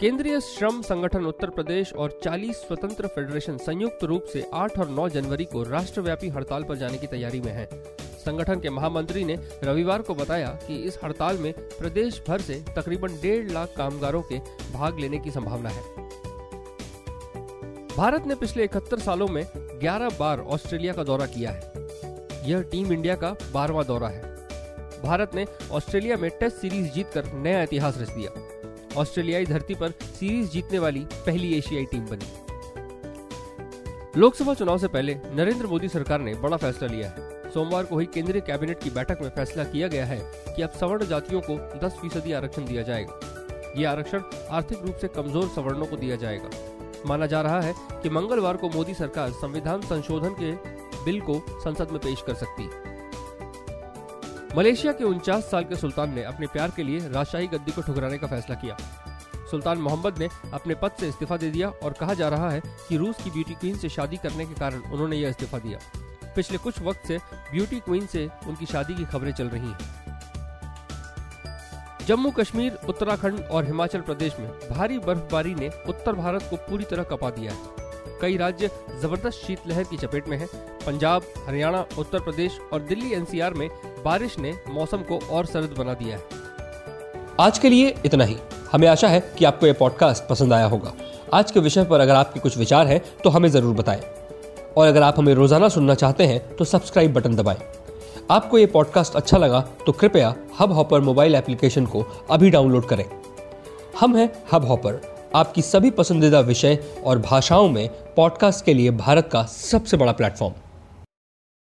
केंद्रीय श्रम संगठन उत्तर प्रदेश और 40 स्वतंत्र फेडरेशन संयुक्त रूप से 8 और 9 जनवरी को राष्ट्रव्यापी हड़ताल पर जाने की तैयारी में हैं। संगठन के महामंत्री ने रविवार को बताया कि इस हड़ताल में प्रदेश भर से तकरीबन डेढ़ लाख कामगारों के भाग लेने की संभावना है। भारत ने पिछले इकहत्तर सालों में 11 बार ऑस्ट्रेलिया का दौरा किया है। यह टीम इंडिया का बारवा दौरा है। भारत ने ऑस्ट्रेलिया में टेस्ट सीरीज़ जीतकर नया इतिहास रच दिया। ऑस्ट्रेलियाई धरती पर सीरीज़ जीतने वाली पहली एशियाई टीम बनी। लोकसभा चुनाव से पहले नरेंद्र मोदी सरकार ने बड़ा फैसला लिया है। सोमवार को हुई केंद्रीय कैबिनेट की बैठक में फैसला किया गया है कि अब सवर्ण जातियों को 10 फ़ीसदी आरक्षण दिया जाएगा। ये आरक्षण आर्थिक रूप से कमज़ोर सवर्णों को दिया जाएगा। माना जा रहा है कि मंगलवार को मोदी सरकार संविधान संशोधन के बिल को संसद में पेश कर सकती है। मलेशिया के उनचास साल के सुल्तान ने अपने प्यार के लिए राजशाही गद्दी को ठुकराने का फैसला किया। सुल्तान मोहम्मद ने अपने पद से इस्तीफा दे दिया और कहा जा रहा है कि रूस की ब्यूटी क्वीन से शादी करने के कारण उन्होंने यह इस्तीफा दिया। पिछले कुछ वक्त से ब्यूटी क्वीन से उनकी शादी की खबरें चल रही हैं। जम्मू कश्मीर, उत्तराखंड और हिमाचल प्रदेश में भारी बर्फबारी ने उत्तर भारत को पूरी तरह कपा दिया है। कई राज्य ज़बरदस्त शीतलहर की चपेट में हैं। पंजाब, हरियाणा, उत्तर प्रदेश और दिल्ली एनसीआर में बारिश ने मौसम को और सर्द बना दिया है। आज के लिए इतना ही। हमें आशा है कि आपको यह पॉडकास्ट पसंद आया होगा। आज के विषय पर अगर आपके कुछ विचार हैं तो हमें ज़रूर बताएँ। और अगर आप हमें रोज़ाना सुनना चाहते हैं तो सब्सक्राइब बटन दबाएँ। आपको ये पॉडकास्ट अच्छा लगा तो कृपया हब हॉपर मोबाइल एप्लीकेशन को अभी डाउनलोड करें। हम हैं हब हॉपर आपकी सभी पसंदीदा विषय और भाषाओं में पॉडकास्ट के लिए भारत का सबसे बड़ा प्लेटफॉर्म